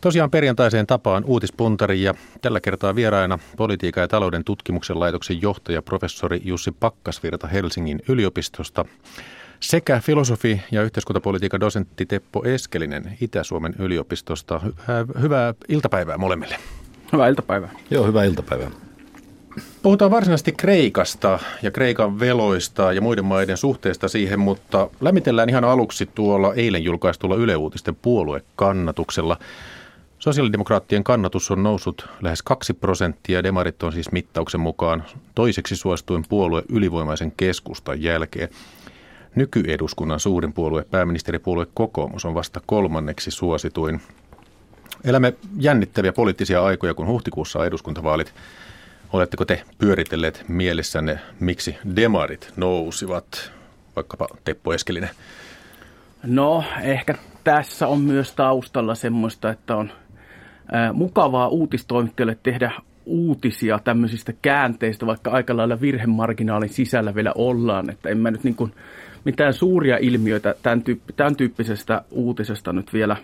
Tosiaan perjantaiseen tapaan uutispuntari ja tällä kertaa vieraina politiikan ja talouden tutkimuksen laitoksen johtaja professori Jussi Pakkasvirta Helsingin yliopistosta sekä filosofi- ja yhteiskuntapolitiikan dosentti Teppo Eskelinen Itä-Suomen yliopistosta. Hyvää iltapäivää molemmille. Hyvää iltapäivää. Joo, hyvää iltapäivää. Puhutaan varsinaisesti Kreikasta ja Kreikan veloista ja muiden maiden suhteesta siihen, mutta lämmitellään ihan aluksi tuolla eilen julkaistulla Yle Uutisten puoluekannatuksella. Sosiaalidemokraattien kannatus on noussut lähes 2 prosenttia. Demarit on siis mittauksen mukaan toiseksi suosituin puolue ylivoimaisen keskustan jälkeen. Nykyeduskunnan suurin puolue, pääministeripuolue kokoomus, on vasta kolmanneksi suosituin. Elämme jännittäviä poliittisia aikoja, kun huhtikuussa on eduskuntavaalit. Oletteko te pyöritelleet mielessänne, miksi demarit nousivat, vaikkapa Teppo Eskelinen? No, ehkä tässä on myös taustalla semmoista, että on mukavaa uutistoimittajalle tehdä uutisia tämmöisistä käänteistä, vaikka aika lailla virhemarginaalin sisällä vielä ollaan. Että en mä nyt niin kuin mitään suuria ilmiöitä tämän, tyyppi, tämän tyyppisestä uutisesta nyt vielä,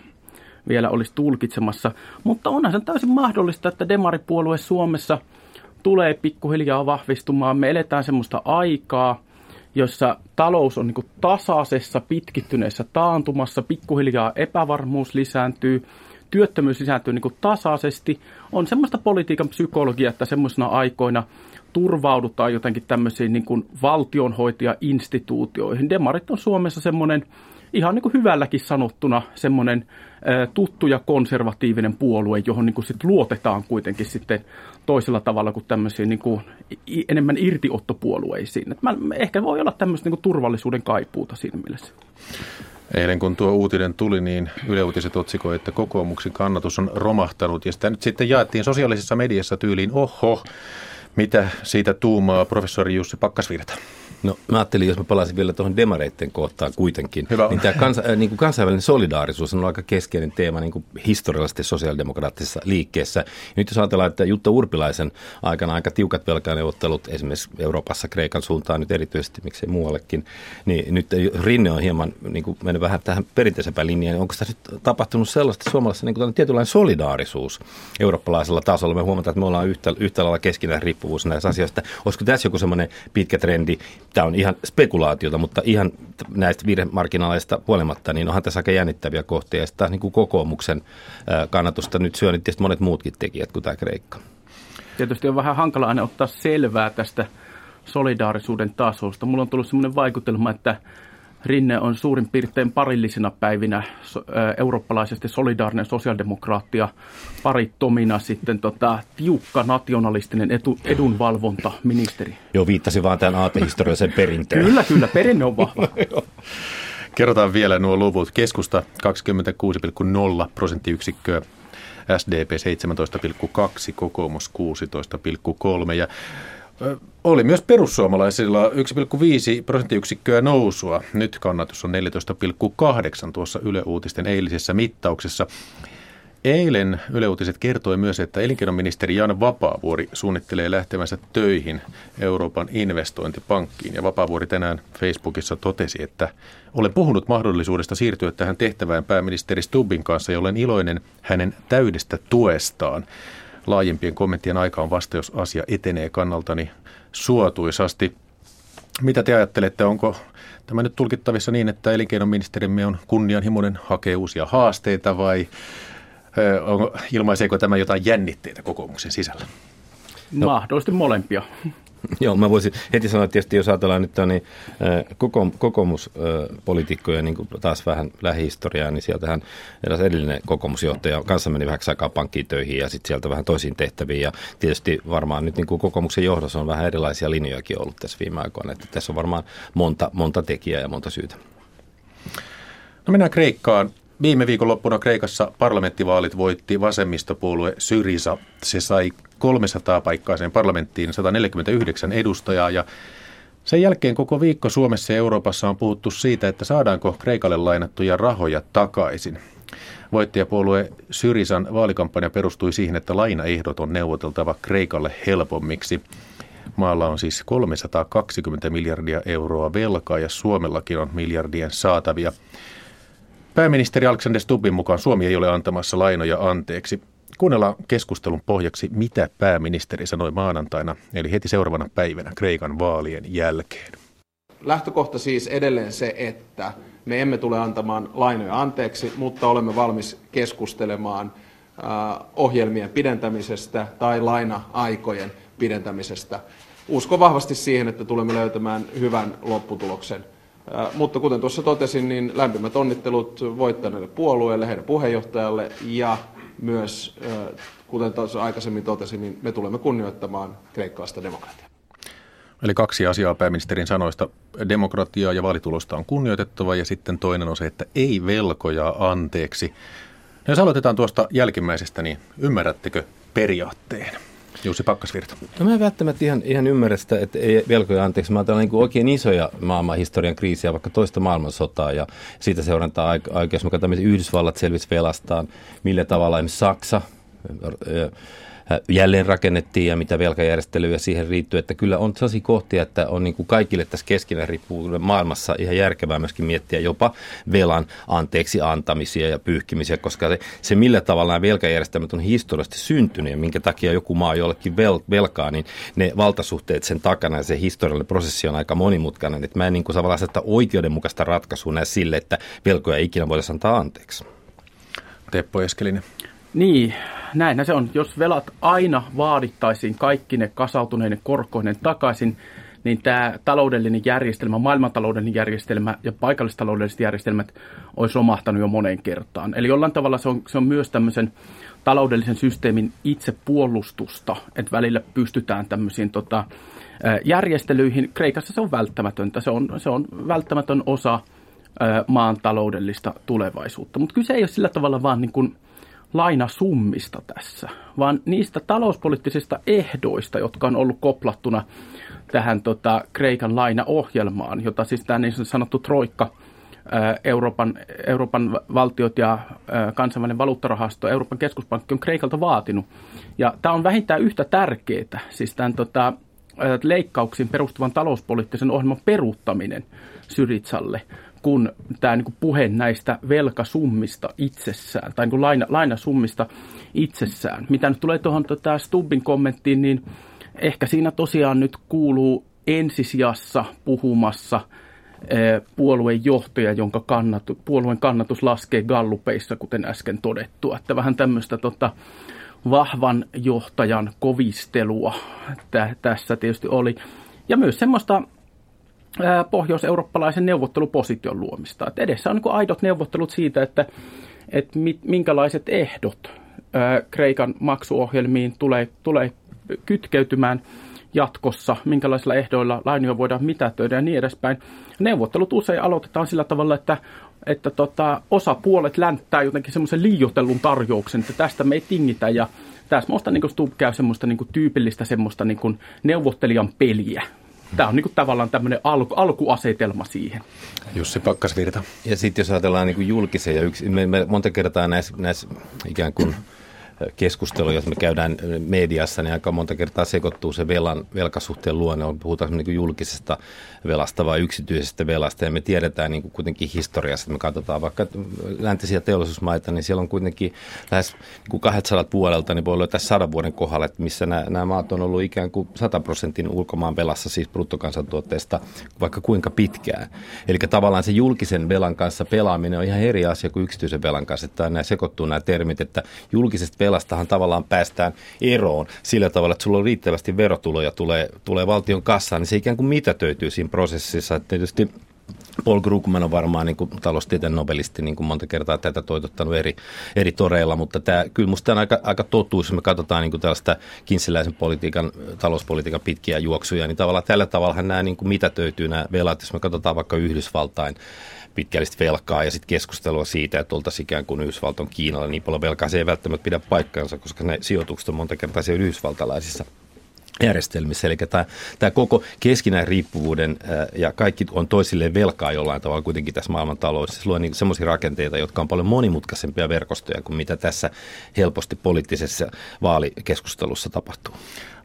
vielä olisi tulkitsemassa. Mutta onhan se täysin mahdollista, että demaripuolue Suomessa tulee pikkuhiljaa vahvistumaan. Me eletään semmoista aikaa, jossa talous on niin tasaisessa, pitkittyneessä taantumassa, pikkuhiljaa epävarmuus lisääntyy, työttömyys lisääntyy niin tasaisesti. On semmoista politiikan psykologiaa, että semmoisena aikoina turvaudutaan jotenkin tämmöisiin niin kuin valtionhoitaja-instituutioihin. Demarit on Suomessa semmoinen ihan niin kuin hyvälläkin sanottuna semmoinen tuttu ja konservatiivinen puolue, johon niin kuin sit luotetaan kuitenkin sitten toisella tavalla kuin tämmöisiin niin kuin enemmän irtiottopuolueisiin. Et mä, ehkä voi olla tämmöistä niin kuin turvallisuuden kaipuuta siinä mielessä. Eilen kun tuo uutinen tuli, niin Yle Uutiset otsikoi, että kokoomuksen kannatus on romahtanut. Ja sitä nyt sitten jaettiin sosiaalisessa mediassa tyyliin, oho, mitä siitä tuumaa professori Jussi Pakkasvirta? No mä ajattelin, jos mä palaisin vielä tuohon demareitten kohtaan kuitenkin, Hyvä niin tämä kansa, äh, niin kuin kansainvälinen solidaarisuus on aika keskeinen teema niin kuin historiallisesti sosiaalidemokraattisessa liikkeessä. Ja nyt jos ajatellaan, että Jutta Urpilaisen aikana aika tiukat velkaneuvottelut esimerkiksi Euroopassa Kreikan suuntaan nyt erityisesti, miksei muuallekin, niin nyt Rinne on hieman niin kuin mennyt vähän tähän perinteisempään linjaan. Onko tässä nyt tapahtunut sellaista suomalaisessa niin tietynlainen solidaarisuus eurooppalaisella tasolla? Me huomataan, että me ollaan yhtä, yhtä lailla keskinäinen riippuvuus näissä asioissa. Olisiko tässä joku semmoinen pitkä trendi, tämä on ihan spekulaatiota, mutta ihan näistä virhemarginaaleista huolimatta, niin onhan tässä aika jännittäviä kohtia. Ja niin kuin kokoomuksen kannatusta nyt syö niin monet muutkin tekijät kuin tämä Kreikka. Tietysti on vähän hankala aina ottaa selvää tästä solidaarisuuden tasosta. Mulla on tullut sellainen vaikutelma, että Rinne on suurin piirtein parillisina päivinä eurooppalaisesti solidaarinen sosiaalidemokraattia, parittomina sitten tota, tiukka nationalistinen etu, edunvalvonta ministeri. Joo, viittasi vaan tämän aatehistoriallisen perinteen. kyllä, kyllä, perinne on vahva. Kerrotaan vielä nuo luvut. Keskusta 26,0 prosenttiyksikköä, SDP 17,2, kokoomus 16,3 ja oli myös perussuomalaisilla 1,5 prosenttiyksikköä nousua. Nyt kannatus on 14,8 tuossa Yle Uutisten eilisessä mittauksessa. Eilen Yle Uutiset kertoi myös, että elinkeinoministeri Jan Vapaavuori suunnittelee lähtevänsä töihin Euroopan investointipankkiin. Ja Vapaavuori tänään Facebookissa totesi, että olen puhunut mahdollisuudesta siirtyä tähän tehtävään pääministeri Stubbin kanssa ja olen iloinen hänen täydestä tuestaan laajempien kommenttien aika on vasta, jos asia etenee kannaltani suotuisasti. Mitä te ajattelette, onko tämä nyt tulkittavissa niin, että elinkeinoministerimme on kunnianhimoinen, hakee uusia haasteita vai onko, ilmaiseeko tämä jotain jännitteitä kokoomuksen sisällä? No. Mahdollisesti molempia. Joo, mä voisin heti sanoa, että tietysti jos ajatellaan nyt niin, koko, kokoomuspolitiikkoja niin kuin taas vähän lähihistoriaa, niin sieltähän eräs edellinen kokoomusjohtaja kanssa meni vähän aikaa pankkiin töihin ja sitten sieltä vähän toisiin tehtäviin. Ja tietysti varmaan nyt niin kuin kokoomuksen johdossa on vähän erilaisia linjojakin ollut tässä viime aikoina, että tässä on varmaan monta, monta tekijää ja monta syytä. No mennään Kreikkaan. Viime viikonloppuna Kreikassa parlamenttivaalit voitti vasemmistopuolue Syriza. Se sai 300 paikkaiseen parlamenttiin 149 edustajaa ja sen jälkeen koko viikko Suomessa ja Euroopassa on puhuttu siitä, että saadaanko Kreikalle lainattuja rahoja takaisin. Voittajapuolue Syrisan vaalikampanja perustui siihen, että lainaehdot on neuvoteltava Kreikalle helpommiksi. Maalla on siis 320 miljardia euroa velkaa ja Suomellakin on miljardien saatavia. Pääministeri Alexander Stubbin mukaan Suomi ei ole antamassa lainoja anteeksi. Kuunnellaan keskustelun pohjaksi, mitä pääministeri sanoi maanantaina, eli heti seuraavana päivänä Kreikan vaalien jälkeen. Lähtökohta siis edelleen se, että me emme tule antamaan lainoja anteeksi, mutta olemme valmis keskustelemaan ohjelmien pidentämisestä tai laina-aikojen pidentämisestä. Uskon vahvasti siihen, että tulemme löytämään hyvän lopputuloksen. Mutta kuten tuossa totesin, niin lämpimät onnittelut voittaneelle puolueelle, heidän puheenjohtajalle ja myös, kuten aikaisemmin totesin, niin me tulemme kunnioittamaan kreikkalaista demokratiaa. Eli kaksi asiaa pääministerin sanoista. Demokratiaa ja vaalitulosta on kunnioitettava ja sitten toinen on se, että ei velkoja anteeksi. No jos aloitetaan tuosta jälkimmäisestä, niin ymmärrättekö periaatteen? Jussi Pakkasvirta. No mä en välttämättä ihan, ihan ymmärrä sitä, että ei velkoja anteeksi. Mä ajattelen niin oikein isoja maailman historian kriisiä, vaikka toista maailmansotaa ja siitä seurantaa aikaa. Jos me katsomme, Yhdysvallat selvisi velastaan, millä tavalla esimerkiksi Saksa, jälleen rakennettiin ja mitä velkajärjestelyä siihen riittyy, että kyllä on sellaisia kohtia, että on niin kuin kaikille tässä keskinä riippuu maailmassa ihan järkevää myöskin miettiä jopa velan anteeksi antamisia ja pyyhkimisiä, koska se, se millä tavalla nämä velkajärjestelmät on historiallisesti syntynyt ja minkä takia joku maa jollekin vel, velkaa, niin ne valtasuhteet sen takana ja se historiallinen prosessi on aika monimutkainen, että mä en niin kuin saa oikeudenmukaista ratkaisua näe sille, että velkoja ikinä voitaisiin antaa anteeksi. Teppo Eskelinen. Niin, näin se on. Jos velat aina vaadittaisiin kaikki ne kasautuneiden korkoinen takaisin, niin tämä taloudellinen järjestelmä, maailmantaloudellinen järjestelmä ja paikallistaloudelliset järjestelmät olisi romahtanut jo moneen kertaan. Eli jollain tavalla se on, se on myös tämmöisen taloudellisen systeemin itsepuolustusta, että välillä pystytään tämmöisiin tota, järjestelyihin. Kreikassa se on välttämätöntä, se on, se on välttämätön osa maan taloudellista tulevaisuutta. Mutta kyse ei ole sillä tavalla vaan niin kuin lainasummista tässä, vaan niistä talouspoliittisista ehdoista, jotka on ollut koplattuna tähän tota, Kreikan lainaohjelmaan, jota siis tämä niin sanottu troikka, Euroopan, Euroopan valtiot ja kansainvälinen valuuttarahasto, Euroopan keskuspankki on Kreikalta vaatinut. Ja tämä on vähintään yhtä tärkeää, siis tämän tota, leikkauksiin perustuvan talouspoliittisen ohjelman peruuttaminen Syritsalle, kuin tämä niin kuin puhe näistä velkasummista itsessään, tai niin kuin laina, lainasummista itsessään. Mitä nyt tulee tuohon tota Stubbin kommenttiin, niin ehkä siinä tosiaan nyt kuuluu ensisijassa puhumassa puolueen johtaja, jonka kannatu, puolueen kannatus laskee gallupeissa, kuten äsken todettu. Että vähän tämmöistä tota, vahvan johtajan kovistelua tässä tietysti oli. Ja myös semmoista pohjois-eurooppalaisen neuvotteluposition luomista. Et edessä on niin aidot neuvottelut siitä, että, että minkälaiset ehdot Kreikan maksuohjelmiin tulee, tulee kytkeytymään jatkossa, minkälaisilla ehdoilla lainoja voidaan mitätöidä ja niin edespäin. Neuvottelut usein aloitetaan sillä tavalla, että, että tota, osapuolet länttää jotenkin semmoisen liioitellun tarjouksen, että tästä me ei tingitä ja tässä minusta niin Stubb käy semmoista niin kuin, tyypillistä semmoista niin kuin, neuvottelijan peliä tämä on niin kuin tavallaan tämmöinen alku, alkuasetelma siihen. Jussi Pakkasvirta. Ja sitten jos ajatellaan niin kuin julkisen ja yksi, me, me monta kertaa näissä, näissä ikään kuin keskustelu, jos me käydään mediassa, niin aika monta kertaa sekoittuu se velan, velkasuhteen luonne. Puhutaan niin kuin julkisesta velasta vai yksityisestä velasta. Ja me tiedetään niin kuin kuitenkin historiassa, että me katsotaan vaikka läntisiä teollisuusmaita, niin siellä on kuitenkin lähes niin kuin 200 vuodelta, niin voi löytää sadan vuoden kohdalla, että missä nämä, nämä maat on ollut ikään kuin 100 prosentin ulkomaan velassa, siis bruttokansantuotteesta, vaikka kuinka pitkään. Eli tavallaan se julkisen velan kanssa pelaaminen on ihan eri asia kuin yksityisen velan kanssa. Että nämä sekoittuu nämä termit, että julkisesta velastahan tavallaan päästään eroon sillä tavalla, että sulla on riittävästi verotuloja tulee, tulee valtion kassaan, niin se ikään kuin mitätöityy siinä prosessissa. Että tietysti Paul Krugman on varmaan niin taloustieteen nobelisti niin kuin monta kertaa tätä toitottanut eri, eri toreilla, mutta tämä, kyllä minusta on aika, aika totuus, jos me katsotaan niin kuin tällaista kinsiläisen politiikan, talouspolitiikan pitkiä juoksuja, niin tavallaan tällä tavalla nämä niin kuin mitätöityy nämä velat, jos me katsotaan vaikka Yhdysvaltain pitkällistä velkaa ja sitten keskustelua siitä, että oltaisiin ikään kuin Yhdysvalton Kiinalla niin paljon velkaa. Se ei välttämättä pidä paikkaansa, koska ne sijoitukset on monta kertaa siellä yhdysvaltalaisissa järjestelmissä. Eli tämä, tämä koko keskinäinen riippuvuuden ja kaikki on toisilleen velkaa jollain tavalla kuitenkin tässä maailmantaloudessa. Se luo niin semmoisia rakenteita, jotka on paljon monimutkaisempia verkostoja kuin mitä tässä helposti poliittisessa vaalikeskustelussa tapahtuu.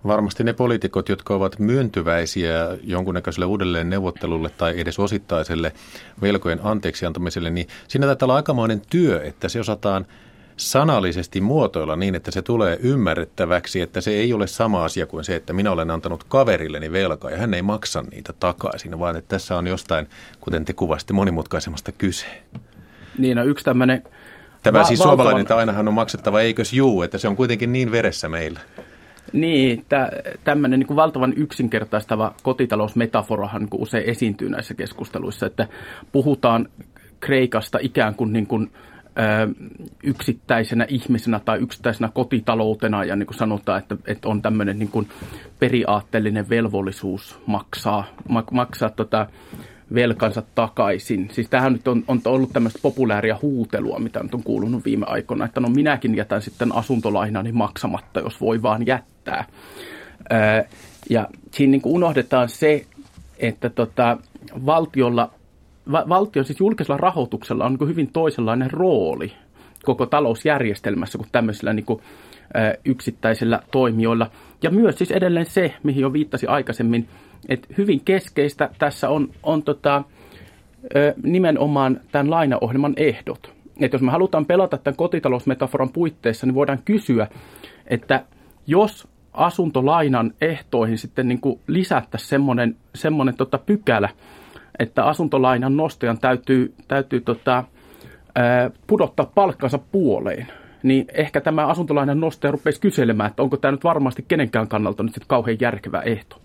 Varmasti ne poliitikot, jotka ovat myöntyväisiä jonkunnäköiselle uudelleen neuvottelulle tai edes osittaiselle velkojen anteeksi antamiselle, niin siinä taitaa olla aikamoinen työ, että se osataan – sanallisesti muotoilla niin, että se tulee ymmärrettäväksi, että se ei ole sama asia kuin se, että minä olen antanut kaverilleni velkaa ja hän ei maksa niitä takaisin, vaan että tässä on jostain, kuten te kuvasitte, monimutkaisemmasta kyse. Niin, no yksi tämmöinen... Tämä va- siis valtavan... suomalainen, että ainahan on maksettava, eikös juu, että se on kuitenkin niin veressä meillä. Niin, tämmöinen niin valtavan yksinkertaistava kotitalousmetaforahan niin usein esiintyy näissä keskusteluissa, että puhutaan Kreikasta ikään kuin, niin kuin yksittäisenä ihmisenä tai yksittäisenä kotitaloutena ja niin kuin sanotaan, että, että on tämmöinen niin kuin periaatteellinen velvollisuus maksaa, maksaa tota velkansa takaisin. Siis tähän nyt on, on ollut tämmöistä populääriä huutelua, mitä nyt on kuulunut viime aikoina, että no minäkin jätän sitten asuntolainani maksamatta, jos voi vaan jättää. ja siinä niin kuin unohdetaan se, että tota, valtiolla valtion, siis julkisella rahoituksella on niin hyvin toisenlainen rooli koko talousjärjestelmässä kuin tämmöisillä niin kuin, yksittäisillä toimijoilla. Ja myös siis edelleen se, mihin jo viittasi aikaisemmin, että hyvin keskeistä tässä on, on tota, nimenomaan tämän lainaohjelman ehdot. Että jos me halutaan pelata tämän kotitalousmetaforan puitteissa, niin voidaan kysyä, että jos asuntolainan ehtoihin sitten niin kuin lisättäisiin semmoinen, semmoinen tota pykälä, että asuntolainan nostajan täytyy, täytyy tota, pudottaa palkkansa puoleen, niin ehkä tämä asuntolainan nostaja rupeisi kyselemään, että onko tämä nyt varmasti kenenkään kannalta nyt sitten kauhean järkevä ehto.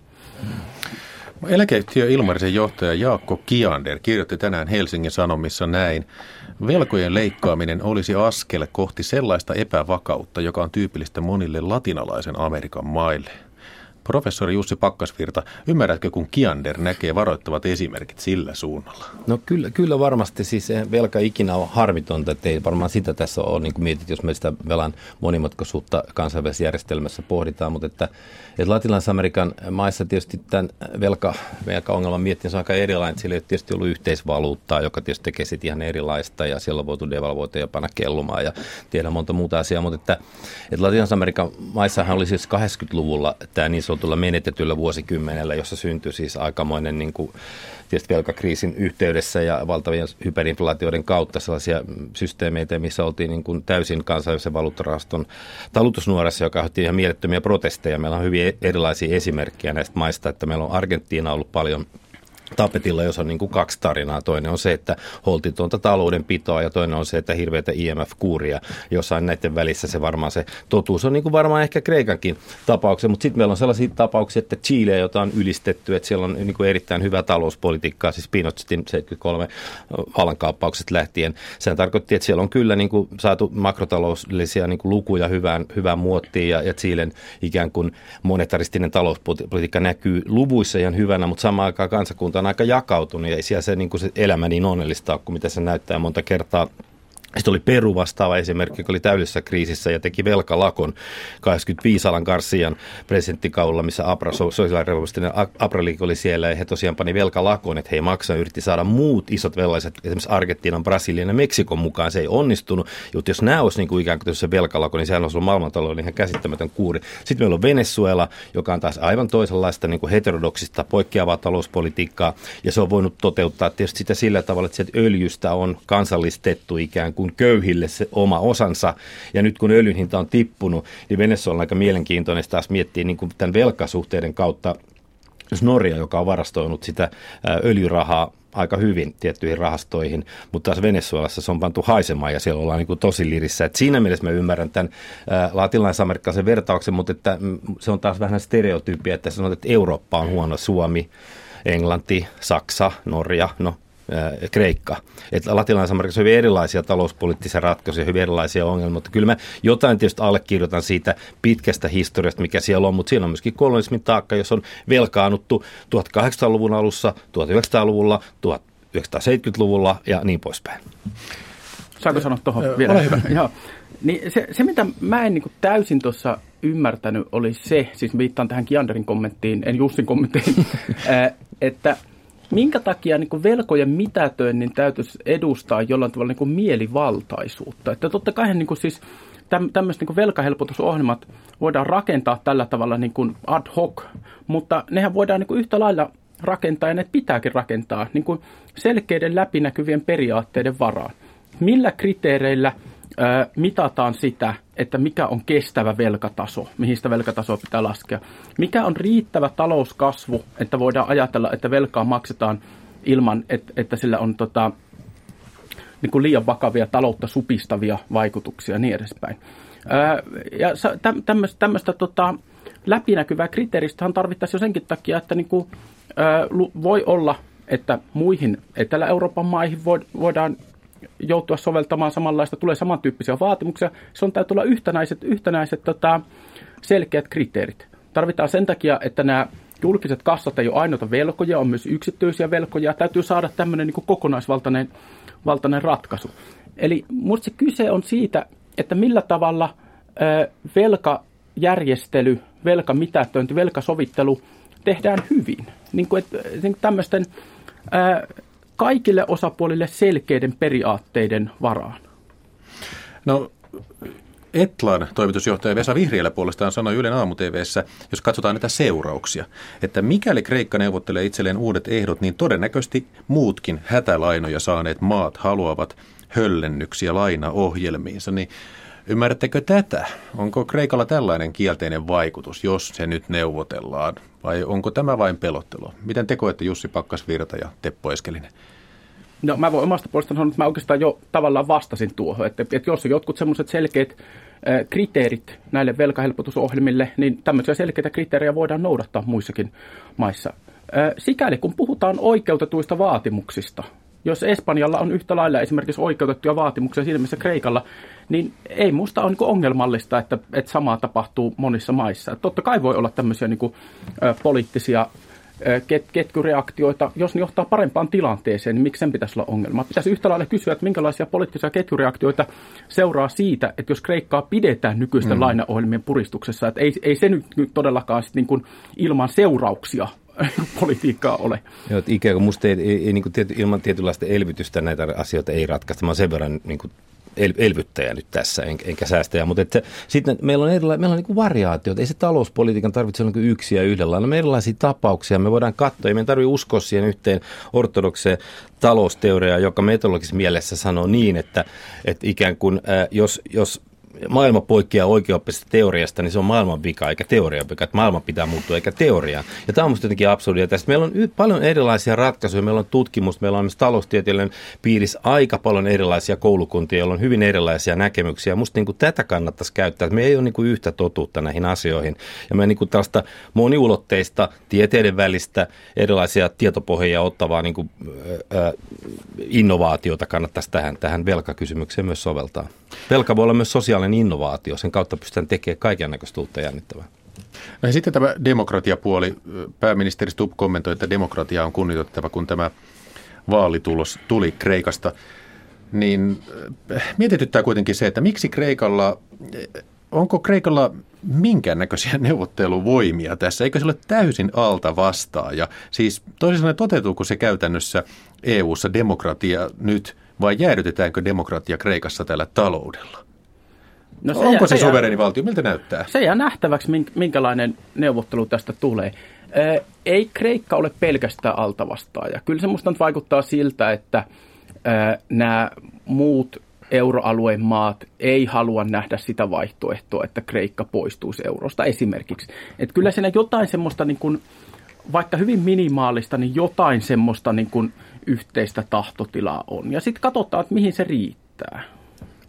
Eläkeyhtiö Ilmarisen johtaja Jaakko Kiander kirjoitti tänään Helsingin Sanomissa näin. Velkojen leikkaaminen olisi askel kohti sellaista epävakautta, joka on tyypillistä monille latinalaisen Amerikan maille. Professori Jussi Pakkasvirta, ymmärrätkö, kun Kiander näkee varoittavat esimerkit sillä suunnalla? No kyllä, kyllä varmasti. Siis velka ikinä on harmitonta, että ei varmaan sitä tässä ole niin mietit, jos me sitä velan monimutkaisuutta kansainvälisessä järjestelmässä pohditaan, mutta että, että Latinalais-Amerikan maissa tietysti tämän velka, velkaongelman miettiä on aika erilainen. Sillä ei ole tietysti ollut yhteisvaluuttaa, joka tietysti tekee sitten ihan erilaista ja siellä on voitu devalvoita ja panna kellumaan ja tiedä monta muuta asiaa, mutta että, että Latinalais-Amerikan maissahan oli siis 80-luvulla tämä niin sanotulla menetetyllä vuosikymmenellä, jossa syntyi siis aikamoinen niin kuin, tietysti velkakriisin yhteydessä ja valtavien hyperinflaatioiden kautta sellaisia systeemeitä, missä oltiin niin kuin täysin kansainvälisen valuuttarahaston talutusnuorassa, joka aiheutti ihan mielettömiä protesteja. Meillä on hyvin erilaisia esimerkkejä näistä maista, että meillä on Argentiina ollut paljon tapetilla, jos on niin kuin kaksi tarinaa. Toinen on se, että holtitonta taloudenpitoa ja toinen on se, että hirveätä IMF-kuuria. Jossain näiden välissä se varmaan se totuus on niin kuin varmaan ehkä Kreikankin tapauksia, mutta sitten meillä on sellaisia tapauksia, että Chile, jota on ylistetty, että siellä on niin kuin erittäin hyvä talouspolitiikkaa, siis Pinochetin 73 vallankaappaukset lähtien. Sehän tarkoitti, että siellä on kyllä niin kuin saatu makrotaloudellisia niin kuin lukuja hyvään, hyvään muottiin ja, ja Chilen ikään kuin monetaristinen talouspolitiikka näkyy luvuissa ihan hyvänä, mutta samaan aikaan kansakunta on aika jakautunut ja ei siellä se, niin kuin se elämä niin onnellista kuin mitä se näyttää monta kertaa sitten oli Peru vastaava esimerkki, joka oli täydellisessä kriisissä ja teki velkalakon 85 Alan Garcian presidenttikaudella, missä Abra, sosiaalirepublistinen Abra oli siellä ja he tosiaan pani velkalakon, että he ei maksa, yritti saada muut isot velaiset, esimerkiksi Argentiinan, Brasilian ja Meksikon mukaan. Se ei onnistunut, mutta jos nämä olisi niin kuin ikään kuin se velkalako, niin sehän olisi ollut maailmantalouden ihan käsittämätön kuuri. Sitten meillä on Venezuela, joka on taas aivan toisenlaista niin kuin heterodoksista poikkeavaa talouspolitiikkaa ja se on voinut toteuttaa tietysti sitä sillä tavalla, että sieltä öljystä on kansallistettu ikään kuin kuin köyhille se oma osansa. Ja nyt kun öljyn hinta on tippunut, niin Venezuela on aika mielenkiintoinen taas miettiä niin kuin tämän velkasuhteiden kautta, jos Norja, joka on varastoinut sitä öljyrahaa aika hyvin tiettyihin rahastoihin, mutta taas Venezuelassa se on pantu haisemaan ja siellä ollaan niin tosi lirissä. Et siinä mielessä mä ymmärrän tämän latinalais-amerikkalaisen vertauksen, mutta että mm, se on taas vähän stereotyyppiä, että sanotaan, että Eurooppa on huono, Suomi, Englanti, Saksa, Norja, no Kreikka. Että Latinalaisessa Amerikassa on hyvin erilaisia talouspoliittisia ratkaisuja, hyvin erilaisia ongelmia, mutta kyllä mä jotain tietysti allekirjoitan siitä pitkästä historiasta, mikä siellä on, mutta siinä on myöskin kolonismin taakka, jos on velkaannuttu 1800-luvun alussa, 1900-luvulla, 1970-luvulla ja niin poispäin. Saanko sanoa tuohon vielä? Ole hyvä. Joo. Niin se, se, mitä mä en niin täysin tuossa ymmärtänyt, oli se, siis viittaan tähän Kianderin kommenttiin, en Jussin kommenttiin, että minkä takia niin velkojen mitätöinnin täytyisi edustaa jollain tavalla niin mielivaltaisuutta. Että totta kai niin siis tämmöiset niin velkahelpotusohjelmat voidaan rakentaa tällä tavalla niin kuin ad hoc, mutta nehän voidaan niin kuin yhtä lailla rakentaa ja ne pitääkin rakentaa niin kuin selkeiden läpinäkyvien periaatteiden varaan. Millä kriteereillä mitataan sitä, että mikä on kestävä velkataso, mihin sitä velkatasoa pitää laskea. Mikä on riittävä talouskasvu, että voidaan ajatella, että velkaa maksetaan ilman, että, että sillä on tota, niin kuin liian vakavia taloutta supistavia vaikutuksia ja niin edespäin. Ja tämmöistä, tämmöistä tota, läpinäkyvää kriteeristähän tarvittaisiin jo senkin takia, että niin kuin, voi olla, että muihin Etelä-Euroopan maihin voidaan joutua soveltamaan samanlaista, tulee samantyyppisiä vaatimuksia. Se on täytyy olla yhtenäiset, yhtenäiset tota, selkeät kriteerit. Tarvitaan sen takia, että nämä julkiset kassat ei ole ainoita velkoja, on myös yksityisiä velkoja. Täytyy saada tämmöinen niin kokonaisvaltainen valtainen ratkaisu. Eli minusta kyse on siitä, että millä tavalla ö, velkajärjestely, velkamitätöinti, velkasovittelu tehdään hyvin. Niin kuin, että, niin tämmöisten ö, kaikille osapuolille selkeiden periaatteiden varaan. No Etlan toimitusjohtaja Vesa Vihriälä puolestaan sanoi Ylen aamu TVssä, jos katsotaan näitä seurauksia, että mikäli Kreikka neuvottelee itselleen uudet ehdot, niin todennäköisesti muutkin hätälainoja saaneet maat haluavat höllennyksiä lainaohjelmiinsa. Niin ymmärrättekö tätä? Onko Kreikalla tällainen kielteinen vaikutus, jos se nyt neuvotellaan? Vai onko tämä vain pelottelua? Miten te koette Jussi Pakkasvirta ja Teppo Eskelinen? No mä voin omasta puolestani sanoa, että mä oikeastaan jo tavallaan vastasin tuohon, että, että jos on jotkut semmoiset selkeät kriteerit näille velkahelpotusohjelmille, niin tämmöisiä selkeitä kriteerejä voidaan noudattaa muissakin maissa. Sikäli kun puhutaan oikeutetuista vaatimuksista, jos Espanjalla on yhtä lailla esimerkiksi oikeutettuja vaatimuksia siinä missä Kreikalla, niin ei musta ole niin ongelmallista, että, että samaa tapahtuu monissa maissa. Totta kai voi olla tämmöisiä niin kuin, poliittisia ket, ketjureaktioita, jos ne johtaa parempaan tilanteeseen, niin miksi sen pitäisi olla ongelma? Pitäisi yhtä lailla kysyä, että minkälaisia poliittisia ketjureaktioita seuraa siitä, että jos Kreikkaa pidetään nykyisten mm. lainaohjelmien puristuksessa, että ei, ei se nyt, nyt todellakaan sit niin kuin ilman seurauksia politiikkaa ole. Joo, että ikään kuin musta ei, ei, ei niin kuin tiety, ilman tietynlaista elvytystä näitä asioita ei ratkaista. Mä sen verran niin kuin el, elvyttäjä nyt tässä, en, enkä säästäjä. Mutta että, sitten meillä on, erila, meillä on niin variaatioita. Ei se talouspolitiikan tarvitse olla niin yksi ja yhdellä lailla. Me erilaisia tapauksia. Me voidaan katsoa. Ei meidän tarvitse uskoa siihen yhteen ortodokseen talousteoriaan, joka metodologisessa mielessä sanoo niin, että, että ikään kuin äh, jos, jos maailma poikkeaa oikeoppisesta teoriasta, niin se on maailman vika eikä teorian vika. Että maailma pitää muuttua eikä teoriaa. Ja tämä on minusta jotenkin absurdia. Tästä meillä on paljon erilaisia ratkaisuja. Meillä on tutkimus, meillä on myös taloustieteellinen piirissä aika paljon erilaisia koulukuntia, joilla on hyvin erilaisia näkemyksiä. Minusta niin tätä kannattaisi käyttää. Me ei ole niin kuin yhtä totuutta näihin asioihin. Ja me niin kuin tällaista moniulotteista, tieteiden välistä, erilaisia tietopohjia ottavaa niin kuin, ää, innovaatiota kannattaisi tähän, tähän velkakysymykseen myös soveltaa. Velka voi olla myös sosiaalinen tällainen innovaatio. Sen kautta pystytään tekemään kaiken näköistä uutta jännittävää. No ja sitten tämä demokratiapuoli. Pääministeri Stubb kommentoi, että demokratia on kunnioitettava, kun tämä vaalitulos tuli Kreikasta. Niin äh, mietityttää kuitenkin se, että miksi Kreikalla, äh, onko Kreikalla minkäännäköisiä neuvotteluvoimia tässä? Eikö se ole täysin alta vastaan? Ja siis toisin sanoen, toteutuuko se käytännössä EU-ssa demokratia nyt vai jäädytetäänkö demokratia Kreikassa tällä taloudella? No se Onko jää, se, se suvereni valtio? Miltä näyttää? Se jää nähtäväksi, minkälainen neuvottelu tästä tulee. Ei Kreikka ole pelkästään altavastaaja. Kyllä se musta vaikuttaa siltä, että nämä muut euroalueen maat ei halua nähdä sitä vaihtoehtoa, että Kreikka poistuisi eurosta esimerkiksi. Et kyllä siinä jotain semmoista, niin kuin, vaikka hyvin minimaalista, niin jotain semmoista niin kuin yhteistä tahtotilaa on. Ja sitten katsotaan, että mihin se riittää.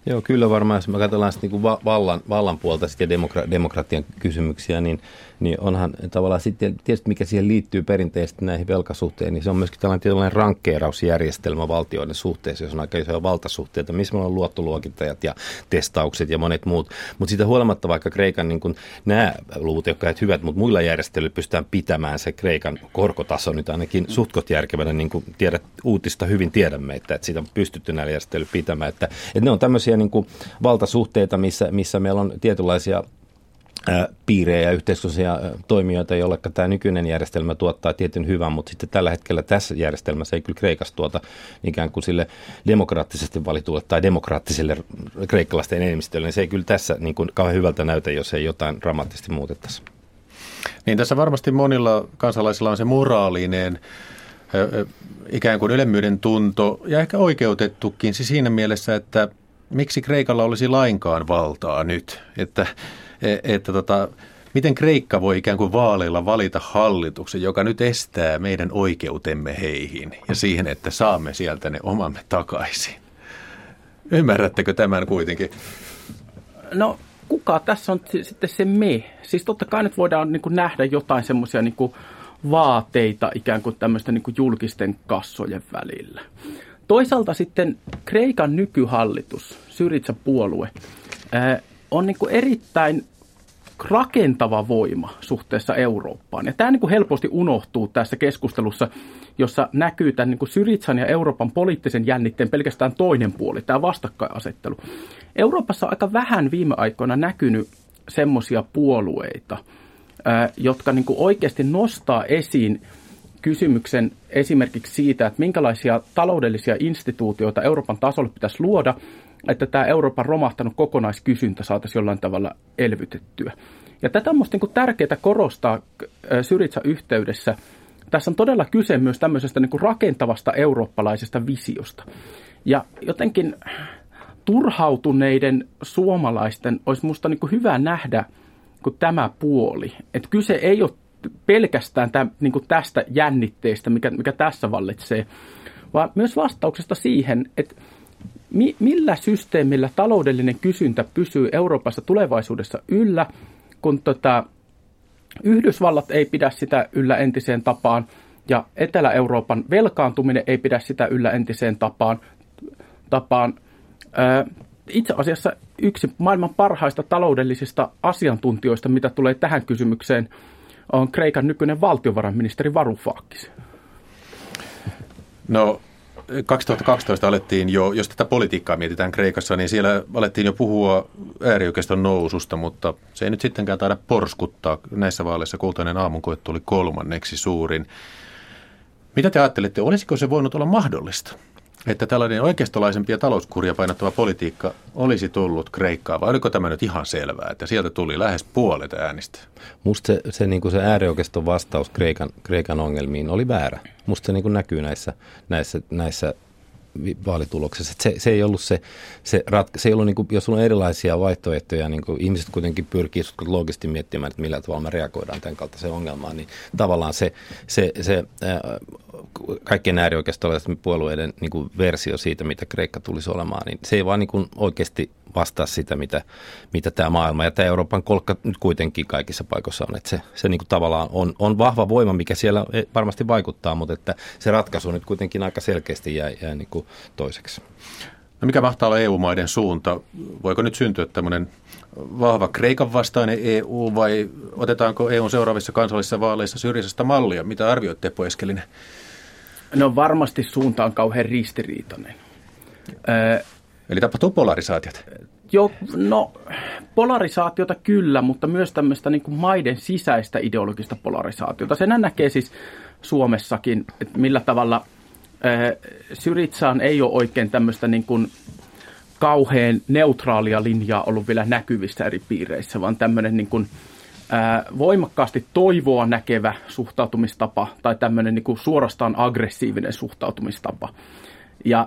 Joo, kyllä varmaan, jos me katsotaan sitten niin vallan, vallan puolta sitten ja demokra- demokratian kysymyksiä, niin niin onhan tavallaan sitten, tietysti mikä siihen liittyy perinteisesti näihin velkasuhteen, niin se on myöskin tällainen tietynlainen rankkeerausjärjestelmä valtioiden suhteessa, jos on aika isoja valtasuhteita, missä meillä on luottoluokittajat ja testaukset ja monet muut. Mutta siitä huolimatta vaikka Kreikan niin kun, nämä luvut, jotka ovat hyvät, mutta muilla järjestelyillä pystytään pitämään se Kreikan korkotaso nyt ainakin suhtkot järkevänä, niin kuin tiedät, uutista hyvin tiedämme, että, että siitä on pystytty näillä järjestelyillä pitämään. Että, että ne on tämmöisiä niin kuin valtasuhteita, missä, missä meillä on tietynlaisia piirejä ja yhteiskunnallisia toimijoita, joille tämä nykyinen järjestelmä tuottaa tietyn hyvän, mutta sitten tällä hetkellä tässä järjestelmässä ei kyllä Kreikassa tuota ikään kuin sille demokraattisesti valitulle tai demokraattiselle kreikkalaisten enemmistölle, niin se ei kyllä tässä niin kuin kauhean hyvältä näytä, jos ei jotain dramaattisesti muutettaisi. Niin tässä varmasti monilla kansalaisilla on se moraalinen ikään kuin ylemmyyden tunto ja ehkä oikeutettukin siis siinä mielessä, että miksi Kreikalla olisi lainkaan valtaa nyt, että, e, että tota, miten Kreikka voi ikään kuin vaaleilla valita hallituksen, joka nyt estää meidän oikeutemme heihin ja siihen, että saamme sieltä ne omamme takaisin. Ymmärrättekö tämän kuitenkin? No kuka tässä on sitten se me? Siis totta kai nyt voidaan niin kuin nähdä jotain semmoisia niin vaateita ikään kuin tämmöisten niin kuin julkisten kassojen välillä. Toisaalta sitten Kreikan nykyhallitus, Syritsa-puolue, on niin kuin erittäin rakentava voima suhteessa Eurooppaan. Ja tämä niin kuin helposti unohtuu tässä keskustelussa, jossa näkyy tämän niin kuin Syritsan ja Euroopan poliittisen jännitteen pelkästään toinen puoli, tämä vastakkainasettelu. Euroopassa on aika vähän viime aikoina näkynyt semmoisia puolueita, jotka niin kuin oikeasti nostaa esiin kysymyksen esimerkiksi siitä, että minkälaisia taloudellisia instituutioita Euroopan tasolle pitäisi luoda, että tämä Euroopan romahtanut kokonaiskysyntä saataisiin jollain tavalla elvytettyä. Ja tätä on niin tärkeää korostaa Syritsa-yhteydessä. Tässä on todella kyse myös tämmöisestä niin rakentavasta eurooppalaisesta visiosta. Ja jotenkin turhautuneiden suomalaisten olisi minusta niin hyvä nähdä kuin tämä puoli. Että kyse ei ole pelkästään tämän, niin kuin tästä jännitteestä, mikä, mikä tässä vallitsee, vaan myös vastauksesta siihen, että mi, millä systeemillä taloudellinen kysyntä pysyy Euroopassa tulevaisuudessa yllä, kun tota, Yhdysvallat ei pidä sitä yllä entiseen tapaan ja Etelä-Euroopan velkaantuminen ei pidä sitä yllä entiseen tapaan. tapaan. itse asiassa yksi maailman parhaista taloudellisista asiantuntijoista, mitä tulee tähän kysymykseen, on Kreikan nykyinen valtiovarainministeri Varoufakis. No 2012 alettiin jo, jos tätä politiikkaa mietitään Kreikassa, niin siellä alettiin jo puhua äärioikeiston noususta, mutta se ei nyt sittenkään taida porskuttaa. Näissä vaaleissa kultainen aamunkoettu oli kolmanneksi suurin. Mitä te ajattelette, olisiko se voinut olla mahdollista? Että tällainen oikeistolaisempi ja talouskuria painottava politiikka olisi tullut Kreikkaan, vai oliko tämä nyt ihan selvää, että sieltä tuli lähes puolet äänistä? Musta se, se, niin se äärioikeiston vastaus Kreikan, Kreikan ongelmiin oli väärä. Musta se niin näkyy näissä, näissä, näissä vaalituloksessa. Se, se ei ollut se, se, ratka, se ei ollut niin kuin, jos on erilaisia vaihtoehtoja, niin kuin ihmiset kuitenkin pyrkii loogisesti miettimään, että millä tavalla me reagoidaan tämän kaltaiseen ongelmaan, niin tavallaan se, se, se äh, kaikkien äärioikeistolaisten puolueiden niin kuin versio siitä, mitä Kreikka tulisi olemaan, niin se ei vaan niin kuin oikeasti vastaa sitä, mitä, mitä tämä maailma ja tämä Euroopan kolkka nyt kuitenkin kaikissa paikoissa on. Että se se niin kuin tavallaan on, on vahva voima, mikä siellä varmasti vaikuttaa, mutta että se ratkaisu nyt kuitenkin aika selkeästi jää, jää niin kuin toiseksi. No mikä mahtaa olla EU-maiden suunta? Voiko nyt syntyä tämmöinen vahva Kreikan vastainen EU vai otetaanko EUn seuraavissa kansallisissa vaaleissa syrjisestä mallia? Mitä arvioit Teppo Eskelinen? No varmasti suunta on kauhean ristiriitainen. Eli tapahtuu polarisaatiot? Joo, no polarisaatiota kyllä, mutta myös tämmöistä niin kuin maiden sisäistä ideologista polarisaatiota. Sen näkee siis Suomessakin, että millä tavalla Syritsaan ei ole oikein tämmöistä niin kuin kauhean neutraalia linjaa ollut vielä näkyvissä eri piireissä, vaan tämmöinen niin kuin, ää, voimakkaasti toivoa näkevä suhtautumistapa tai tämmöinen niin kuin suorastaan aggressiivinen suhtautumistapa. Ja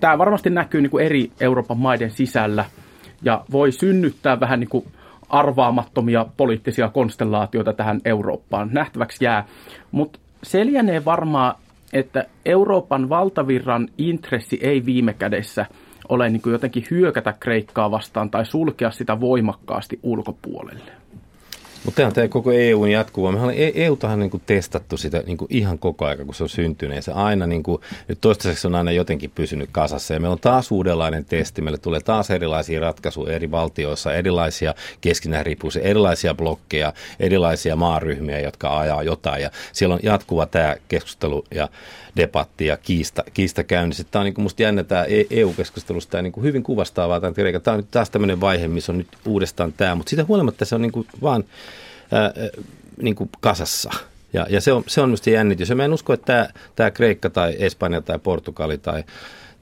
tämä varmasti näkyy niin kuin eri Euroopan maiden sisällä ja voi synnyttää vähän niin kuin arvaamattomia poliittisia konstellaatioita tähän Eurooppaan. Nähtäväksi jää. Mutta se lienee varmaan, että Euroopan valtavirran intressi ei viime kädessä ole niin jotenkin hyökätä Kreikkaa vastaan tai sulkea sitä voimakkaasti ulkopuolelle. Mutta tämä on tämä koko EUn jatkuva. Mehän ollaan EUtahan niin kuin testattu sitä niin kuin ihan koko aika, kun se on syntynyt. Ja se aina, niin kuin, nyt toistaiseksi on aina jotenkin pysynyt kasassa. Ja meillä on taas uudenlainen testi. Meille tulee taas erilaisia ratkaisuja eri valtioissa, erilaisia keskinäin riippuvuuksia, erilaisia blokkeja, erilaisia maaryhmiä, jotka ajaa jotain. Ja siellä on jatkuva tämä keskustelu ja debatti ja kiista, kiista käynnissä. Tämä on niin kuin musta jännä tämä EU-keskustelusta ja niin kuin hyvin kuvastavaa tämä Tämä on nyt taas tämmöinen vaihe, missä on nyt uudestaan tämä, mutta siitä huolimatta se on niin kuin vaan ää, niin kuin kasassa. Ja, ja se on, se on minusta jännitys. Ja mä en usko, että tämä, tämä Kreikka tai Espanja tai Portugali tai,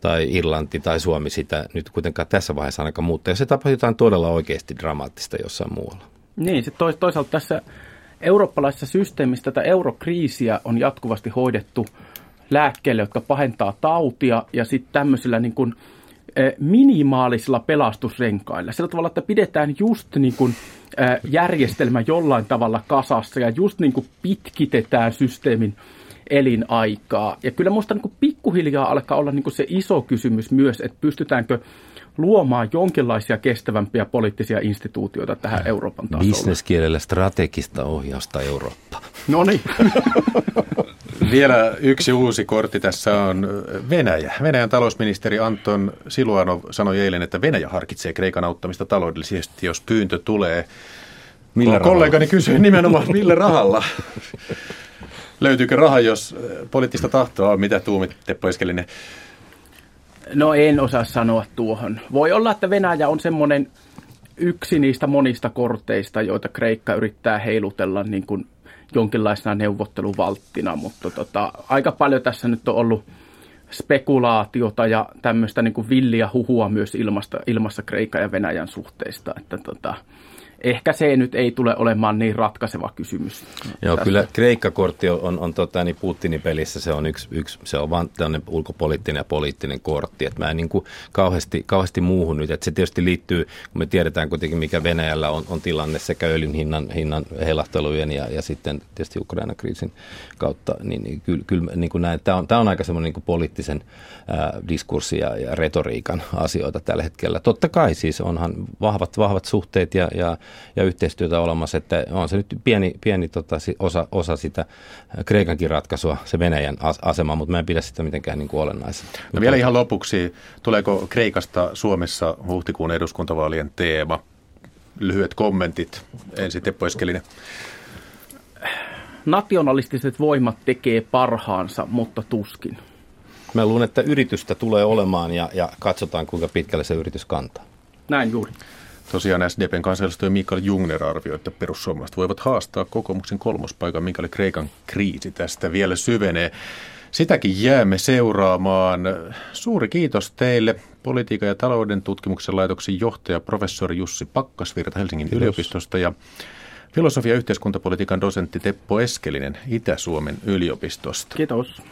tai Irlanti tai Suomi sitä nyt kuitenkaan tässä vaiheessa ainakaan muuttaa. Ja se tapahtuu jotain todella oikeasti dramaattista jossain muualla. Niin, se toisaalta tässä eurooppalaisessa systeemissä tätä eurokriisiä on jatkuvasti hoidettu lääkkeille, jotka pahentaa tautia ja sitten tämmöisillä niin kuin, minimaalisilla pelastusrenkailla. Sillä tavalla, että pidetään just niin kuin, järjestelmä jollain tavalla kasassa ja just niin kuin pitkitetään systeemin elinaikaa. Ja kyllä minusta niin pikkuhiljaa alkaa olla niin se iso kysymys myös, että pystytäänkö luomaan jonkinlaisia kestävämpiä poliittisia instituutioita tähän Euroopan tasolle. Bisneskielellä strategista ohjausta Eurooppa. No niin. Vielä yksi uusi kortti tässä on Venäjä. Venäjän talousministeri Anton Siluanov sanoi eilen, että Venäjä harkitsee Kreikan auttamista taloudellisesti, jos pyyntö tulee. Millä no, kollegani kysyi nimenomaan, millä rahalla? Löytyykö raha, jos poliittista tahtoa on? Mitä tuumit, Teppo Eskelinen? No en osaa sanoa tuohon. Voi olla, että Venäjä on semmoinen yksi niistä monista korteista, joita Kreikka yrittää heilutella niin kuin jonkinlaisena neuvotteluvalttina, mutta tota, aika paljon tässä nyt on ollut spekulaatiota ja tämmöistä niin villiä huhua myös ilmasta, ilmassa Kreikan ja Venäjän suhteista, että tota, ehkä se nyt ei tule olemaan niin ratkaiseva kysymys. Joo, tästä. kyllä Kreikka-kortti on, on, on tota, niin Putinin pelissä, se on yksi, yksi se on vaan tämmöinen ulkopoliittinen ja poliittinen kortti, että mä en niin kuin kauheasti, kauheasti muuhun nyt, että se tietysti liittyy, kun me tiedetään kuitenkin mikä Venäjällä on, on tilanne sekä öljyn hinnan, hinnan heilahtelujen ja, ja sitten tietysti Ukraina-kriisin kautta, niin, niin kyllä, kyllä niin kuin näin, tämä on, tämä on aika semmoinen niin poliittisen ää, diskurssi ja, ja retoriikan asioita tällä hetkellä. Totta kai siis onhan vahvat, vahvat suhteet ja, ja ja yhteistyötä olemassa, että on se nyt pieni, pieni tota, osa, osa sitä Kreikankin ratkaisua, se Venäjän asema, mutta mä en pidä sitä mitenkään niin kuin olennaisena. No vielä ihan lopuksi, tuleeko Kreikasta Suomessa huhtikuun eduskuntavaalien teema? Lyhyet kommentit ensin Teppo Eskelinen. Nationalistiset voimat tekee parhaansa, mutta tuskin. Mä luulen, että yritystä tulee olemaan ja, ja katsotaan, kuinka pitkälle se yritys kantaa. Näin juuri. Tosiaan SDPn kansanedustaja Mikael Jungner arvioi, että perussuomalaiset voivat haastaa kokoomuksen kolmospaikan, mikäli Kreikan kriisi tästä vielä syvenee. Sitäkin jäämme seuraamaan. Suuri kiitos teille politiikan ja talouden tutkimuksen laitoksen johtaja professori Jussi Pakkasvirta Helsingin kiitos. yliopistosta ja filosofia- ja yhteiskuntapolitiikan dosentti Teppo Eskelinen Itä-Suomen yliopistosta. Kiitos.